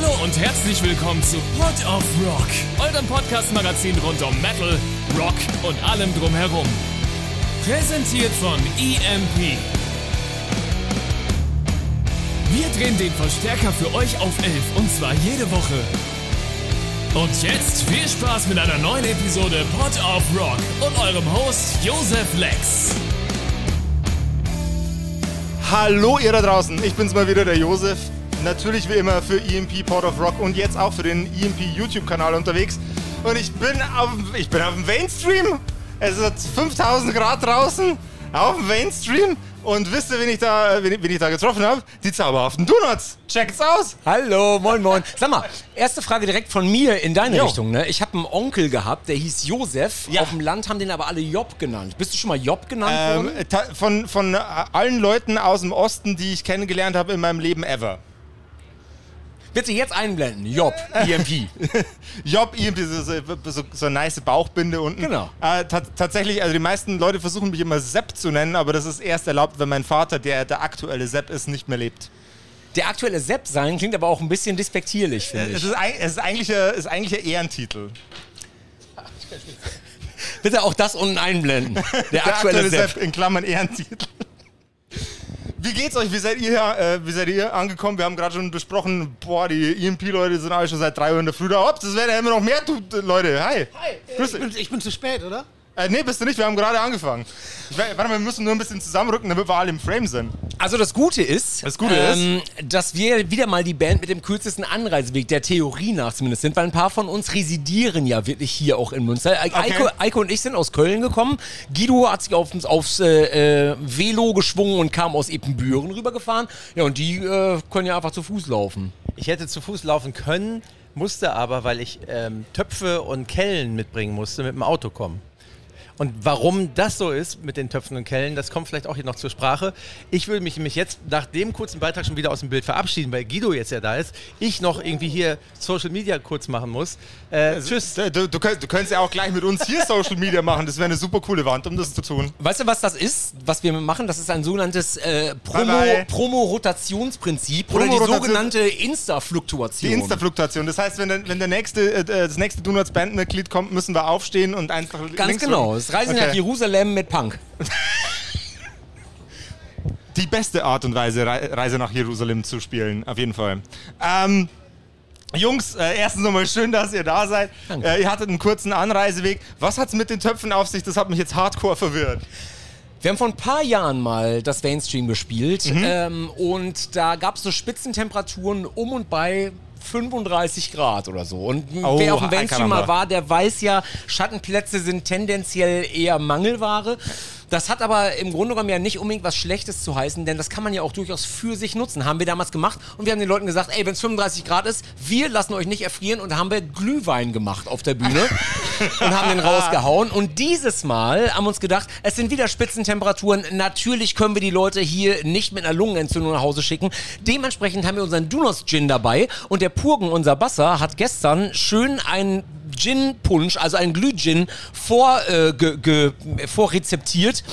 Hallo und herzlich willkommen zu Pod of Rock, eurem Podcast-Magazin rund um Metal, Rock und allem drumherum. Präsentiert von EMP. Wir drehen den Verstärker für euch auf 11 und zwar jede Woche. Und jetzt viel Spaß mit einer neuen Episode Pod of Rock und eurem Host Josef Lex. Hallo ihr da draußen, ich bin's mal wieder, der Josef. Natürlich wie immer für EMP Port of Rock und jetzt auch für den EMP YouTube-Kanal unterwegs. Und ich bin auf, ich bin auf dem Mainstream. Es ist 5000 Grad draußen, auf dem Mainstream. Und wisst ihr, wen ich da, wen, ich da getroffen habe? Die zauberhaften Donuts. Checkt's aus. Hallo, moin, moin. Sag mal, erste Frage direkt von mir in deine Jo. Richtung. Ne? Ich habe einen Onkel gehabt, der hieß Josef. Ja. Auf dem Land haben den aber alle Job genannt. Bist du schon mal Job genannt Ähm, worden? von, von äh, allen Leuten aus dem Osten, die ich kennengelernt habe in meinem Leben ever. Bitte jetzt einblenden. Job, EMP. Job, irgendwie so, so, so, eine nice Bauchbinde unten. Genau. Äh, ta tatsächlich, also die meisten Leute versuchen mich immer Sepp zu nennen, aber das ist erst erlaubt, wenn mein Vater, der der aktuelle Sepp ist, nicht mehr lebt. Der aktuelle Sepp sein klingt aber auch ein bisschen despektierlich, finde Es ich. ist, ein, es ist eigentlich ein, ist eigentlich ein Ehrentitel. Bitte auch das unten einblenden. Der aktuelle Sepp. in Klammern Ehrentitel. Wie geht's euch? Wie seid ihr, äh, wie seid ihr angekommen? Wir haben gerade schon besprochen, boah, die EMP-Leute sind alle schon seit 3 Uhr in der Früh da. Hopp, das werden ja immer noch mehr, du, Leute. Hi. Hi, Grüß ich bin, ich bin zu spät, oder? Äh, nee, bist du nicht, wir haben gerade angefangen. Ich, warte mal, wir müssen nur ein bisschen zusammenrücken, damit wir alle im Frame sind. Also das Gute ist, Das Gute ähm, dass wir wieder mal die Band mit dem kürzesten Anreiseweg der Theorie nach zumindest sind, weil ein paar von uns residieren ja wirklich hier auch in Münster. Äh, Eiko, Eiko und ich sind aus Köln gekommen. Guido hat sich auf, aufs äh, äh, Velo geschwungen und kam aus Epenbüren rübergefahren. Ja, und die äh, können ja einfach zu Fuß laufen. Ich hätte zu Fuß laufen können, musste aber, weil ich ähm, Töpfe und Kellen mitbringen musste, mit dem Auto kommen. Und warum das so ist mit den Töpfen und Kellen, das kommt vielleicht auch hier noch zur Sprache. Ich würde mich nämlich jetzt nach dem kurzen Beitrag schon wieder aus dem Bild verabschieden, weil Guido jetzt ja da ist. Ich noch irgendwie hier Social Media kurz machen muss. Äh, tschüss. Du, du, könnt- du könntest ja auch gleich mit uns hier Social Media machen. Das wäre eine super coole Wand, um das zu tun. Weißt du, was das ist, was wir machen? Das ist ein sogenanntes äh, Promo-. Promo-Rotationsprinzip oder die sogenannte Insta-Fluktuation. Die Insta-Fluktuation. Das heißt, wenn, der- wenn der nächste, äh, das nächste Donuts Bandmitglied kommt, müssen wir aufstehen und einfach Ganz links genau. drücken. Es reisen Okay. nach Jerusalem mit Punk. Die beste Art und Weise, Rei- Reise nach Jerusalem zu spielen, auf jeden Fall. Ähm, Jungs, äh, erstens nochmal schön, dass ihr da seid. Äh, ihr hattet einen kurzen Anreiseweg. Was hat's mit den Töpfen auf sich? Das hat mich jetzt hardcore verwirrt. Wir haben vor ein paar Jahren mal das Mainstream gespielt Mhm. ähm, und da gab es so Spitzentemperaturen um und bei 35 Grad oder so. Und Oh, wer auf dem Mainstream mal war, der weiß ja, Schattenplätze sind tendenziell eher Mangelware. Das hat aber im Grunde genommen ja nicht unbedingt was Schlechtes zu heißen, denn das kann man ja auch durchaus für sich nutzen. Haben wir damals gemacht und wir haben den Leuten gesagt, ey, wenn es 35 Grad ist, wir lassen euch nicht erfrieren und haben wir Glühwein gemacht auf der Bühne und haben den rausgehauen. Und dieses Mal haben uns gedacht, es sind wieder Spitzentemperaturen. Natürlich können wir die Leute hier nicht mit einer Lungenentzündung nach Hause schicken. Dementsprechend haben wir unseren Dunos Gin dabei und der Purgen, unser Basser, hat gestern schön einen Gin-Punsch, also einen Glühgin, vor, äh, vorrezeptiert.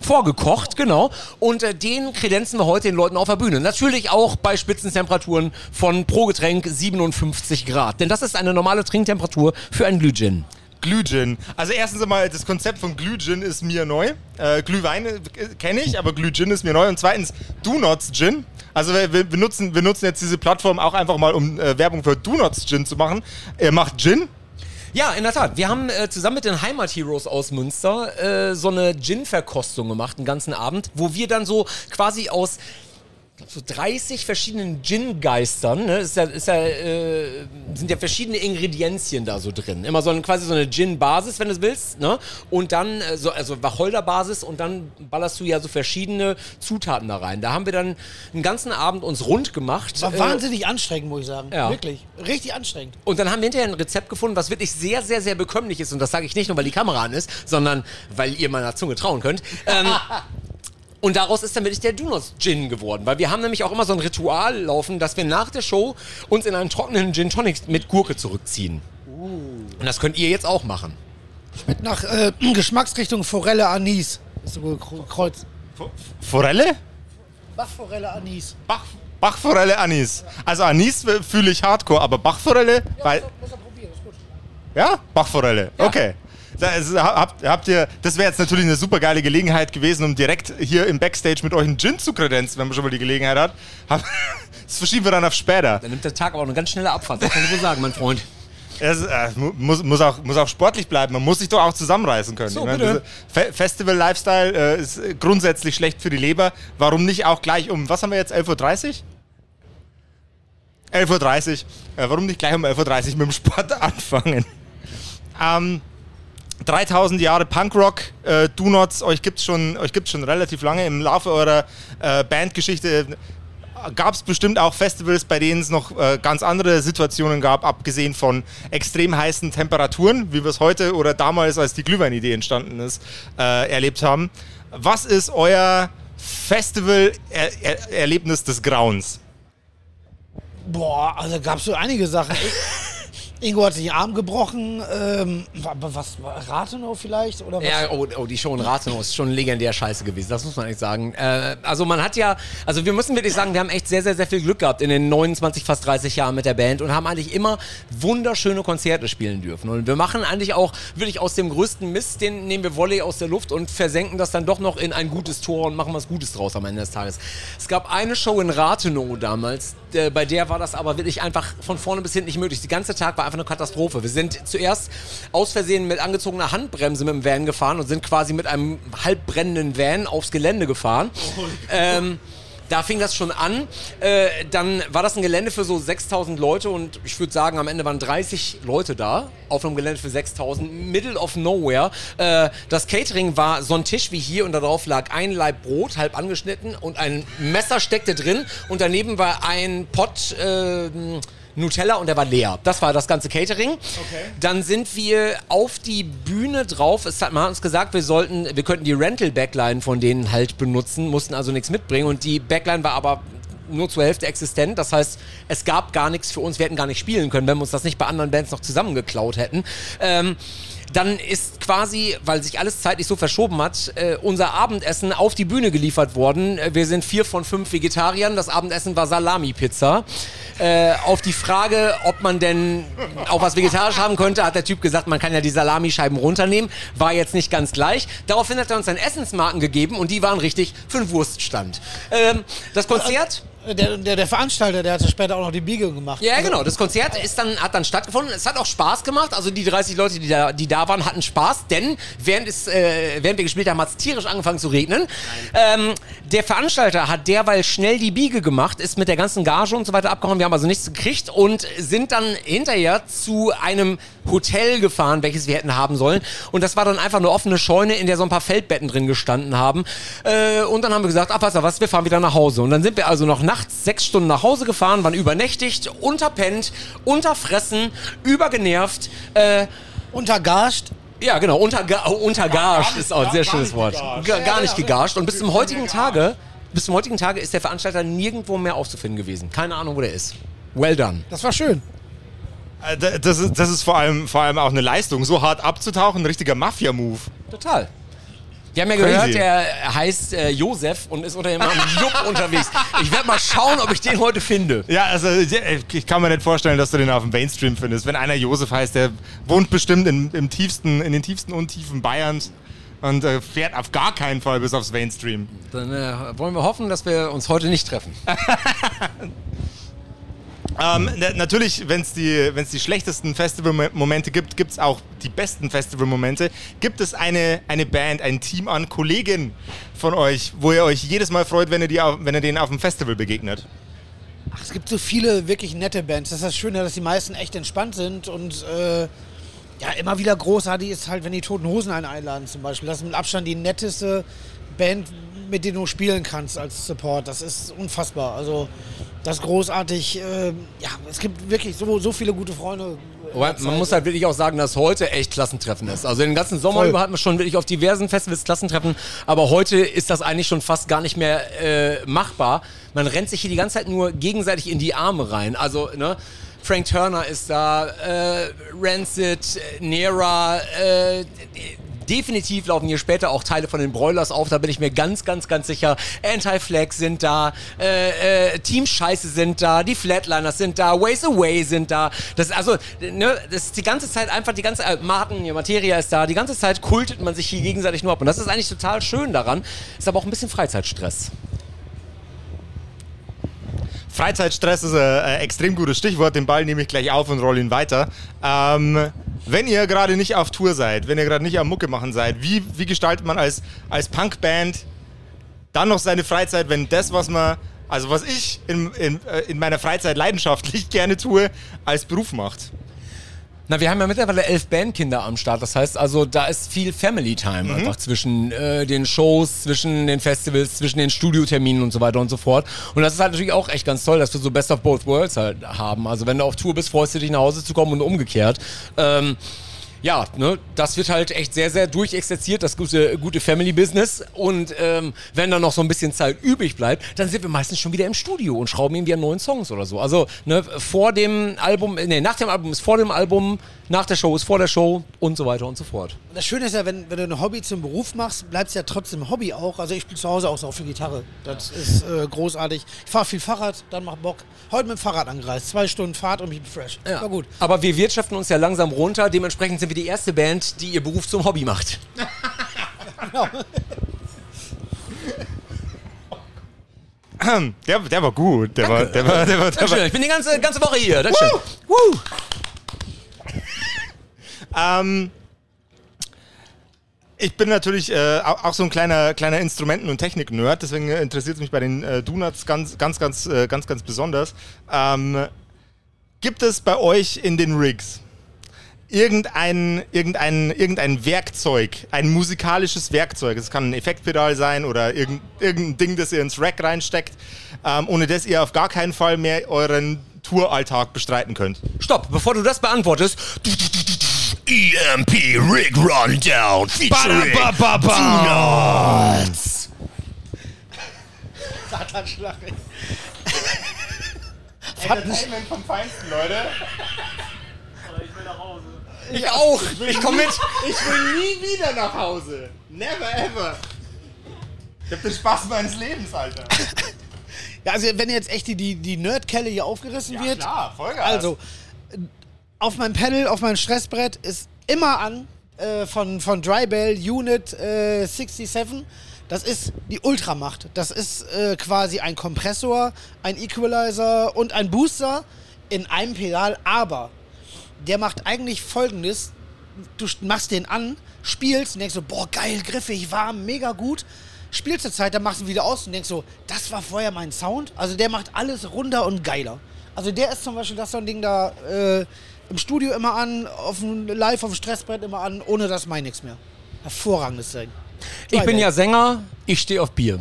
Vorgekocht, genau. Und äh, den kredenzen wir heute den Leuten auf der Bühne. Natürlich auch bei Spitzentemperaturen von pro Getränk 57 Grad. Denn das ist eine normale Trinktemperatur für einen Glühgin. Glühgin. Also erstens einmal, das Konzept von Glühgin ist mir neu. Äh, Glühwein äh, kenne ich, aber Glühgin ist mir neu. Und zweitens, Do Nots Gin. Also wir, wir, wir, nutzen, wir nutzen jetzt diese Plattform auch einfach mal, um äh, Werbung für Do Nots Gin zu machen. Er macht Gin. Ja, in der Tat. Wir haben äh, zusammen mit den Heimatheroes aus Münster äh, so eine Gin-Verkostung gemacht, einen ganzen Abend, wo wir dann so quasi aus glaub, so 30 verschiedenen Gin-Geistern, ne? ist ja, ist ja, äh, sind ja verschiedene Ingredienzien da so drin. Immer so ein, quasi so eine Gin-Basis, wenn du es willst, ne? Und dann, äh, so, also Wacholder-Basis und dann ballerst du ja so verschiedene Zutaten da rein. Da haben wir dann einen ganzen Abend uns rund gemacht. War äh, wahnsinnig anstrengend, muss ich sagen. ja. Wirklich. Richtig anstrengend. Und dann haben wir hinterher ein Rezept gefunden, was wirklich sehr, sehr, sehr bekömmlich ist. Und das sage ich nicht nur, weil die Kamera an ist, sondern weil ihr meiner Zunge trauen könnt. Ähm, und daraus ist dann wirklich der Dunos Gin geworden. Weil wir haben nämlich auch immer so ein Ritual laufen, dass wir nach der Show uns in einen trockenen Gin Tonic mit Gurke zurückziehen. Und das könnt ihr jetzt auch machen. Mit nach äh, Geschmacksrichtung Forelle Anis. Ist so gekreuz. Forelle? Bachforelle Anis. Bach, Bachforelle, Anis. Also Anis fühle ich Hardcore, aber Bachforelle, weil, Muss er probieren, ist gut. ja, Bachforelle, okay. Das, habt, habt ihr, das wäre jetzt natürlich eine super geile Gelegenheit gewesen, um direkt hier im Backstage mit euch einen Gin zu kredenzen, wenn man schon mal die Gelegenheit hat. Das verschieben wir dann auf später. Dann nimmt der Tag aber auch eine ganz schnelle Abfahrt, das kann ich wohl sagen, mein Freund. Es äh, mu- muss, muss, auch, muss auch sportlich bleiben. Man muss sich doch auch zusammenreißen können. So, meine, diese Fe Festival-Lifestyle äh, ist äh, grundsätzlich schlecht für die Leber. Warum nicht auch gleich um, was haben wir jetzt, 11.30 Uhr? 11.30 Uhr. Äh, warum nicht gleich um 11.30 Uhr mit dem Sport anfangen? Ähm, 3000 Jahre Punkrock, äh, Do Nots, euch gibt es schon, schon relativ lange. Im Laufe eurer äh, Bandgeschichte gab es bestimmt auch Festivals, bei denen es noch äh, ganz andere Situationen gab, abgesehen von extrem heißen Temperaturen, wie wir es heute oder damals, als die Glühweinidee entstanden ist, äh, erlebt haben. Was ist euer Festival-Erlebnis des Grauens? Boah, also gab es so einige Sachen. Ingo hat sich den Arm gebrochen. Ähm, was, Rathenow vielleicht? Oder was? Ja, oh, oh die Show in Rathenow ist schon legendär scheiße gewesen, das muss man echt sagen. Äh, also man hat ja, also wir müssen wirklich sagen, wir haben echt sehr, sehr, sehr viel Glück gehabt in den 29, fast 30 Jahren mit der Band und haben eigentlich immer wunderschöne Konzerte spielen dürfen. Und wir machen eigentlich auch wirklich aus dem größten Mist, den nehmen wir Volley aus der Luft und versenken das dann doch noch in ein gutes Tor und machen was Gutes draus am Ende des Tages. Es gab eine Show in Rathenow damals, äh, bei der war das aber wirklich einfach von vorne bis hinten nicht möglich. Der ganze Tag war einfach eine Katastrophe. Wir sind zuerst aus Versehen mit angezogener Handbremse mit dem Van gefahren und sind quasi mit einem halb brennenden Van aufs Gelände gefahren. Ähm, da fing das schon an. Äh, dann war das ein Gelände für so 6000 Leute und ich würde sagen, am Ende waren 30 Leute da auf einem Gelände für 6000. Middle of nowhere. Äh, das Catering war so ein Tisch wie hier und darauf lag ein Laib Brot, halb angeschnitten und ein Messer steckte drin und daneben war ein Pott. ähm, Nutella und der war leer. Das war das ganze Catering. Dann sind wir auf die Bühne drauf. Es hat, man hat uns gesagt, wir sollten, wir könnten die Rental Backline von denen halt benutzen, mussten also nichts mitbringen und die Backline war aber nur zur Hälfte existent. Das heißt, es gab gar nichts für uns. Wir hätten gar nicht spielen können, wenn wir uns das nicht bei anderen Bands noch zusammengeklaut hätten. Ähm, dann ist quasi, weil sich alles zeitlich so verschoben hat, äh, unser Abendessen auf die Bühne geliefert worden. Äh, Wir sind vier von fünf Vegetariern. Das Abendessen war Salami-Pizza. Äh, auf die Frage, ob man denn auch was vegetarisch haben könnte, hat der Typ gesagt, man kann ja die Salamischeiben runternehmen. War jetzt nicht ganz gleich. Daraufhin hat er uns dann Essensmarken gegeben und die waren richtig für einen Wurststand. Ähm, das Konzert... Der, der, der Veranstalter, der hatte später auch noch die Biegung gemacht. Ja, genau. Das Konzert ist dann, hat dann stattgefunden. Es hat auch Spaß gemacht. Also die 30 Leute, die da, die da waren, hatten Spaß, denn während, es, äh, während wir gespielt haben, hat es tierisch angefangen zu regnen. Ähm, der Veranstalter hat derweil schnell die Biege gemacht, ist mit der ganzen Gage und so weiter abgehauen. Wir haben also nichts gekriegt und sind dann hinterher zu einem Hotel gefahren, welches wir hätten haben sollen. Und das war dann einfach eine offene Scheune, in der so ein paar Feldbetten drin gestanden haben. Äh, und dann haben wir gesagt, ach, weißt du was, wir fahren wieder nach Hause. Und dann sind wir also noch nachts sechs Stunden nach Hause gefahren, waren übernächtigt, unterpennt, unterfressen, übergenervt. Äh, Untergascht. ja, genau, unterga untergarscht ist auch ein sehr schönes Wort. Gar, gar nicht gegarscht. Und bis zum heutigen Tage, bis zum heutigen Tage ist der Veranstalter nirgendwo mehr aufzufinden gewesen. Keine Ahnung, wo der ist. Well done. Das war schön. Äh, Das ist, das ist vor, allem, vor allem auch eine Leistung, so hart abzutauchen, ein richtiger Mafia-Move. Total. Wir haben ja Crazy. gehört, der heißt äh, Josef und ist unter dem Namen Jupp unterwegs. Ich werde mal schauen, ob ich den heute finde. Ja, also ich kann mir nicht vorstellen, dass du den auf dem Mainstream findest. Wenn einer Josef heißt, der wohnt bestimmt in, im tiefsten, in den tiefsten Untiefen Bayerns und äh, fährt auf gar keinen Fall bis aufs Mainstream. Dann äh, wollen wir hoffen, dass wir uns heute nicht treffen. Ähm, na, natürlich, wenn es die, wenn's die schlechtesten Festival-Momente gibt, gibt es auch die besten Festival-Momente. Gibt es eine, eine Band, ein Team an Kollegen von euch, wo ihr euch jedes Mal freut, wenn ihr, die wenn ihr denen auf dem Festival begegnet? Ach, es gibt so viele wirklich nette Bands. Das ist das Schöne, dass die meisten echt entspannt sind und äh, ja, immer wieder großartig ist halt, wenn die Toten Hosen einen einladen zum Beispiel. Das ist mit Abstand die netteste Band, mit der du spielen kannst als Support. Das ist unfassbar. Also das ist großartig. Äh, ja, es gibt wirklich so, so viele gute Freunde. Wobei, man muss halt wirklich auch sagen, dass heute echt Klassentreffen ist. Also den ganzen Sommer Voll. über hatten wir schon wirklich auf diversen Festivals Klassentreffen, aber heute ist das eigentlich schon fast gar nicht mehr äh, machbar. Man rennt sich hier die ganze Zeit nur gegenseitig in die Arme rein. Also, ne? Frank Turner ist da, äh, Rancid, äh, Nera, äh, definitiv laufen hier später auch Teile von den Broilers auf, da bin ich mir ganz, ganz, ganz sicher. Anti-Flag sind da, äh, äh, Team Scheiße sind da, die Flatliners sind da, Ways Away sind da. Das ist also, ne, das ist die ganze Zeit einfach, die ganze äh, Martin, hier, Materia ist da, die ganze Zeit kultet man sich hier gegenseitig nur ab. Und das ist eigentlich total schön daran, ist aber auch ein bisschen Freizeitstress. Freizeitstress ist ein, extrem gutes Stichwort. Den Ball nehme ich gleich auf und rolle ihn weiter. Ähm, wenn ihr gerade nicht auf Tour seid, wenn ihr gerade nicht am Mucke machen seid, wie, wie gestaltet man als, als Punkband dann noch seine Freizeit, wenn das, was man, also was ich in, in, äh, in meiner Freizeit leidenschaftlich gerne tue, als Beruf macht? Na, wir haben ja mittlerweile elf Bandkinder am Start. Das heißt also, da ist viel Family Time einfach zwischen äh, den Shows, zwischen den Festivals, zwischen den Studioterminen und so weiter und so fort. Und das ist halt natürlich auch echt ganz toll, dass wir so Best of Both Worlds halt haben. Also wenn du auf Tour bist, freust du dich nach Hause zu kommen und umgekehrt. Ähm, ja, ne, das wird halt echt sehr, sehr durchexerziert, das gute, gute Family-Business. Und ähm, wenn dann noch so ein bisschen Zeit übrig bleibt, dann sind wir meistens schon wieder im Studio und schrauben irgendwie an neuen Songs oder so. Also ne, vor dem Album, nee, nach dem Album ist vor dem Album, nach der Show ist vor der Show und so weiter und so fort. Das Schöne ist ja, wenn, wenn du ein Hobby zum Beruf machst, bleibt es ja trotzdem Hobby auch. Also ich spiele zu Hause auch so viel Gitarre. Das ist äh, großartig. Ich fahre viel Fahrrad, dann macht Bock. Heute mit dem Fahrrad angereist. Zwei Stunden Fahrt und ich bin fresh. War gut. Aber wir wirtschaften uns ja langsam runter, dementsprechend sind wir die erste Band, die ihr Beruf zum Hobby macht. Der, der war gut. Der war, der war, der war, der war, ich bin die ganze, ganze Woche hier. Dankeschön. Woo! Ähm, ich bin natürlich äh, auch so ein kleiner, kleiner Instrumenten- und Technik-Nerd, deswegen interessiert es mich bei den äh, Donuts ganz, ganz, ganz, äh, ganz, ganz besonders. Ähm, gibt es bei euch in den Rigs irgendein, irgendein, irgendein Werkzeug, ein musikalisches Werkzeug, es kann ein Effektpedal sein oder irgend, irgendein Ding, das ihr ins Rack reinsteckt, ähm, ohne das ihr auf gar keinen Fall mehr euren Touralltag bestreiten könnt? Stopp, bevor du das beantwortest. EMP Rig Rundown featuring Donuts. Satanschlag. Entertainment vom Feinsten, Leute. Ich auch. Ich komme mit. Ich will nie wieder nach Hause. Never ever. Ich hab den Spaß meines Lebens, Alter. Ja, also wenn jetzt echt die, die, die Nerdkelle hier aufgerissen wird. klar, Vollgas. Also, auf meinem Pedal, auf meinem Stressbrett ist immer an äh, von, von Drybell Unit äh, 67. Das ist die Ultramacht. Das ist äh, quasi ein Kompressor, ein Equalizer und ein Booster in einem Pedal. Aber der macht eigentlich folgendes: Du machst den an, spielst und denkst so, boah, geil, griffig, warm, mega gut. Spielst eine Zeit, dann machst du ihn wieder aus und denkst so, das war vorher mein Sound. Also der macht alles runder und geiler. Also der ist zum Beispiel das so ein Ding da äh, im Studio immer an, auf dem, live auf dem Stressbrett immer an, ohne das mein nichts mehr. Hervorragendes Ding. Ich bin ja Sänger, ich stehe auf Bier.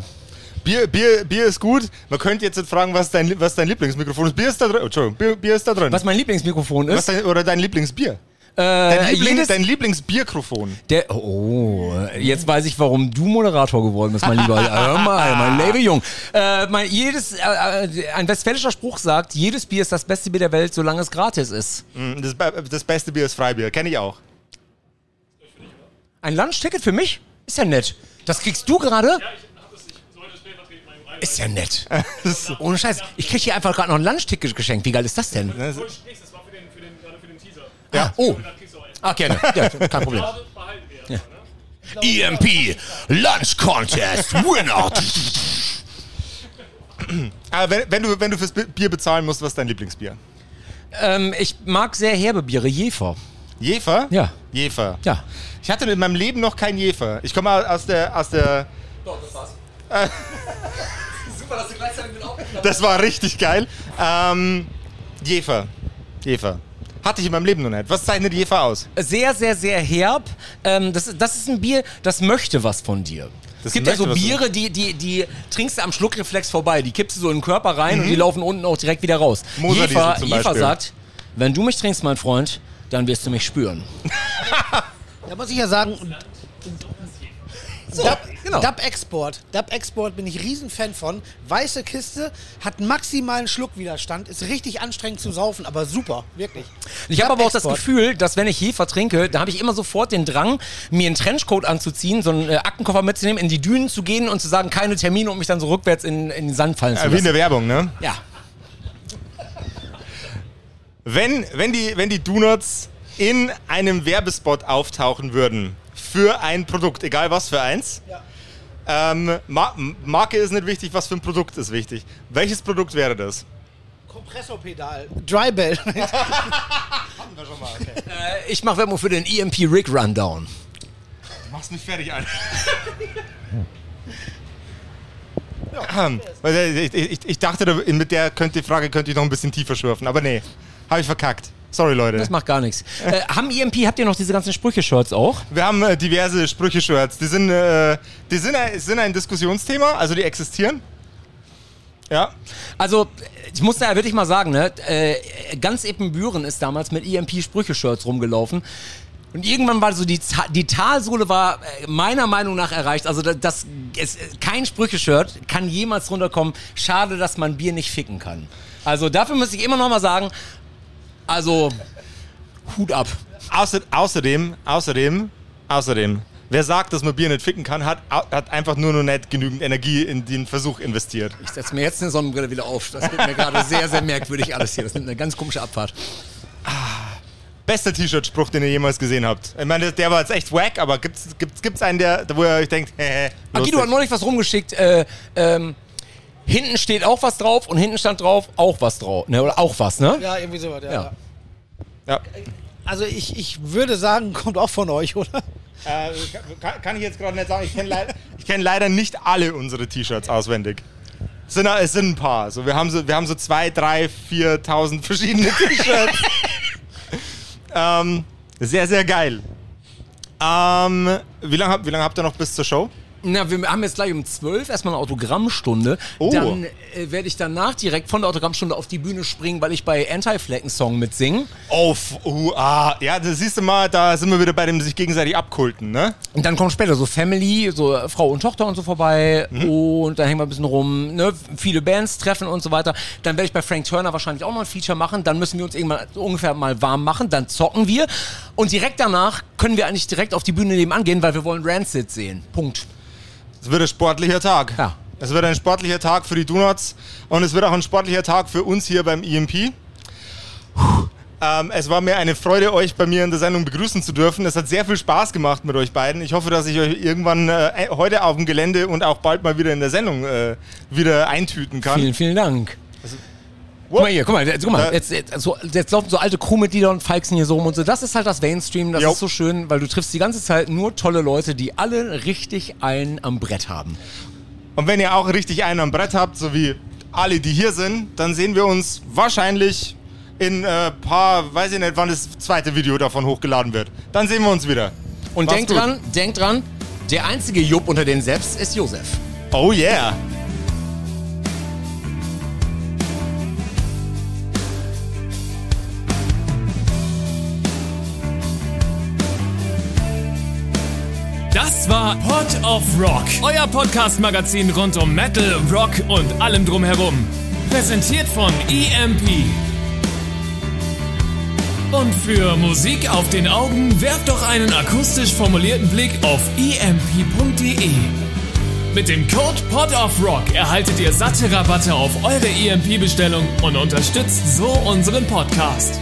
Bier, Bier, Bier ist gut. Man könnte jetzt fragen, was dein, was dein Lieblingsmikrofon ist. Bier ist da drin. Entschuldigung, Bier, Bier ist da drin. Was mein Lieblingsmikrofon Was ist. dein, oder dein Lieblingsbier? Äh, Dein, Liebling, jedes, dein Lieblingsbierkrofon. der, oh, jetzt weiß ich, warum du Moderator geworden bist, mein Lieber. Hör mal, mein lieber Jung. Äh, mein, jedes, äh, äh, ein westfälischer Spruch sagt, jedes Bier ist das beste Bier der Welt, solange es gratis ist. Mm, Das, das beste Bier ist Freibier. Kenne ich auch. Ein Lunchticket für mich? Ist ja nett. Das kriegst du gerade? Ist ja nett. Ohne Scheiß. Ich krieg hier einfach gerade noch ein Lunchticket geschenkt. Wie geil ist das denn? Das- Ja. Oh. Ah, gerne. Ja, kein Problem. EMP Lunch Contest Winner. Aber wenn, wenn, du, wenn du fürs Bi- Bier bezahlen musst, was ist dein Lieblingsbier? Ähm, ich mag sehr herbe Biere. Jefer. Jefer? Ja. Jefer. Ja. Ich hatte in meinem Leben noch kein Jefer. Ich komme aus der, aus der. Doch, das war's. Super, dass du gleichzeitig mit aufgenommen Das war richtig geil. Ähm, Jefer. Jefer. Hatte ich in meinem Leben noch nicht. Was zeichnet Jefer aus? Sehr, sehr, sehr herb. Ähm, das, ist- das ist ein Bier, das möchte was von dir. Das es gibt ja so Biere, die, die, die trinkst du am Schluckreflex vorbei. Die kippst du so in den Körper rein Mhm. und die laufen unten auch direkt wieder raus. Moser Jefer, zum Jefer sagt, wenn du mich trinkst, mein Freund, dann wirst du mich spüren. Da muss ich ja sagen, Dub, genau. Dub Export. Dub Export bin ich riesen Fan von. Weiße Kiste, hat maximalen Schluckwiderstand, ist richtig anstrengend zu saufen, aber super, wirklich. Ich habe aber auch das. Gefühl, dass wenn ich Hefer trinke, da habe ich immer sofort den Drang, mir einen Trenchcoat anzuziehen, so einen äh, Aktenkoffer mitzunehmen, in die Dünen zu gehen und zu sagen, keine Termine und mich dann so rückwärts in, in den Sand fallen zu Äh, wie in der lassen. Werbung, ne? Ja. Wenn, wenn, die, wenn die Donuts in einem Werbespot auftauchen würden für ein Produkt, egal was für eins, ähm, Ma Marke ist nicht wichtig, was für ein Produkt ist wichtig. Welches Produkt wäre das? Kompressorpedal. Drybell. Äh, ich mache Werbung für den EMP Rig Rundown. Mach's mich fertig, Alter. Weil, äh, ich, ich, ich dachte, da- mit der könnte, Frage könnte ich noch ein bisschen tiefer schürfen, aber nee, habe ich verkackt. Sorry, Leute. Das macht gar nichts. Äh, haben EMP, habt ihr noch diese ganzen Sprüche-Shirts auch? Wir haben äh, diverse Sprüche-Shirts. Die sind, äh, die sind, ein- sind ein Diskussionsthema, also die existieren. Ja. Also, ich muss da ja wirklich mal sagen, ne, äh, ganz Eppenbüren ist damals mit EMP-Sprüche-Shirts rumgelaufen. Und irgendwann war so die, die Talsohle war äh, meiner Meinung nach erreicht. Also das, das es, kein Sprüche-Shirt kann jemals runterkommen. Schade, dass man Bier nicht ficken kann. Also dafür muss ich immer noch mal sagen, also Hut ab. Außer, außerdem, außerdem, außerdem, wer sagt, dass man Bier nicht ficken kann, hat, hat einfach nur noch nicht genügend Energie in den Versuch investiert. Ich setze mir jetzt eine Sonnenbrille wieder auf. Das wird mir gerade sehr, sehr merkwürdig alles hier. Das nimmt eine ganz komische Abfahrt. Bester T-Shirt-Spruch, den ihr jemals gesehen habt. Ich meine, der war jetzt echt wack, aber gibt's, gibt's, gibt's einen, der, wo ihr euch denkt, hä, hä, Agido hat neulich was rumgeschickt. Äh, ähm, hinten steht auch was drauf und hinten stand drauf auch was drauf. Ne, oder auch was, ne? ja, irgendwie sowas, ja. Ja. Ja. Also ich, ich würde sagen, kommt auch von euch, oder? Äh, kann, kann ich jetzt gerade nicht sagen. Ich kenne leid, kenn leider nicht alle unsere T-Shirts auswendig. Es sind, es sind ein paar. So, wir, haben so, wir haben so zwei, drei, 4.000 verschiedene T-Shirts. ähm, sehr, sehr geil. Ähm, wie lange hab, wie lang habt ihr noch bis zur Show? Na, wir haben jetzt gleich um 12 erstmal eine Autogrammstunde. Oh. Dann äh, werde ich danach direkt von der Autogrammstunde auf die Bühne springen, weil ich bei Anti-Flecken-Song mitsinge. Oh, f- uh, ah, ja, das siehst du mal, da sind wir wieder bei dem sich gegenseitig abkulten, ne? Und dann kommt später so Family, so äh, Frau und Tochter und so vorbei. Und dann hängen wir ein bisschen rum, ne? Viele Bands treffen und so weiter. Dann werde ich bei Frank Turner wahrscheinlich auch noch ein Feature machen. Dann müssen wir uns irgendwann ungefähr mal warm machen. Dann zocken wir. Und direkt danach können wir eigentlich direkt auf die Bühne nebenan gehen, weil wir wollen Rancid sehen. Punkt. Es wird ein sportlicher Tag. Ja. Es wird ein sportlicher Tag für die Donuts und es wird auch ein sportlicher Tag für uns hier beim EMP. Puh. Ähm, es war mir eine Freude, euch bei mir in der Sendung begrüßen zu dürfen. Es hat sehr viel Spaß gemacht mit euch beiden. Ich hoffe, dass ich euch irgendwann äh, heute auf dem Gelände und auch bald mal wieder in der Sendung äh, wieder eintüten kann. Vielen, vielen Dank. Guck mal hier, guck mal, jetzt, guck mal Äh, jetzt, jetzt, so, jetzt laufen so alte Crewmitglieder und falksen hier so rum und so. Das ist halt das Mainstream, das Jo. ist so schön, weil du triffst die ganze Zeit nur tolle Leute, die alle richtig einen am Brett haben. Und wenn ihr auch richtig einen am Brett habt, so wie alle, die hier sind, dann sehen wir uns wahrscheinlich in ein äh, paar, weiß ich nicht, wann das zweite Video davon hochgeladen wird. Dann sehen wir uns wieder. Und Mach's denk gut. dran, denk dran, der einzige Jupp unter den Seps ist Josef. Oh yeah. Das war Pod of Rock, euer Podcast-Magazin rund um Metal, Rock und allem drumherum. Präsentiert von EMP. Und für Musik auf den Augen werft doch einen akustisch formulierten Blick auf emp.de. Mit dem Code Pod of Rock erhaltet ihr satte Rabatte auf eure EMP-Bestellung und unterstützt so unseren Podcast.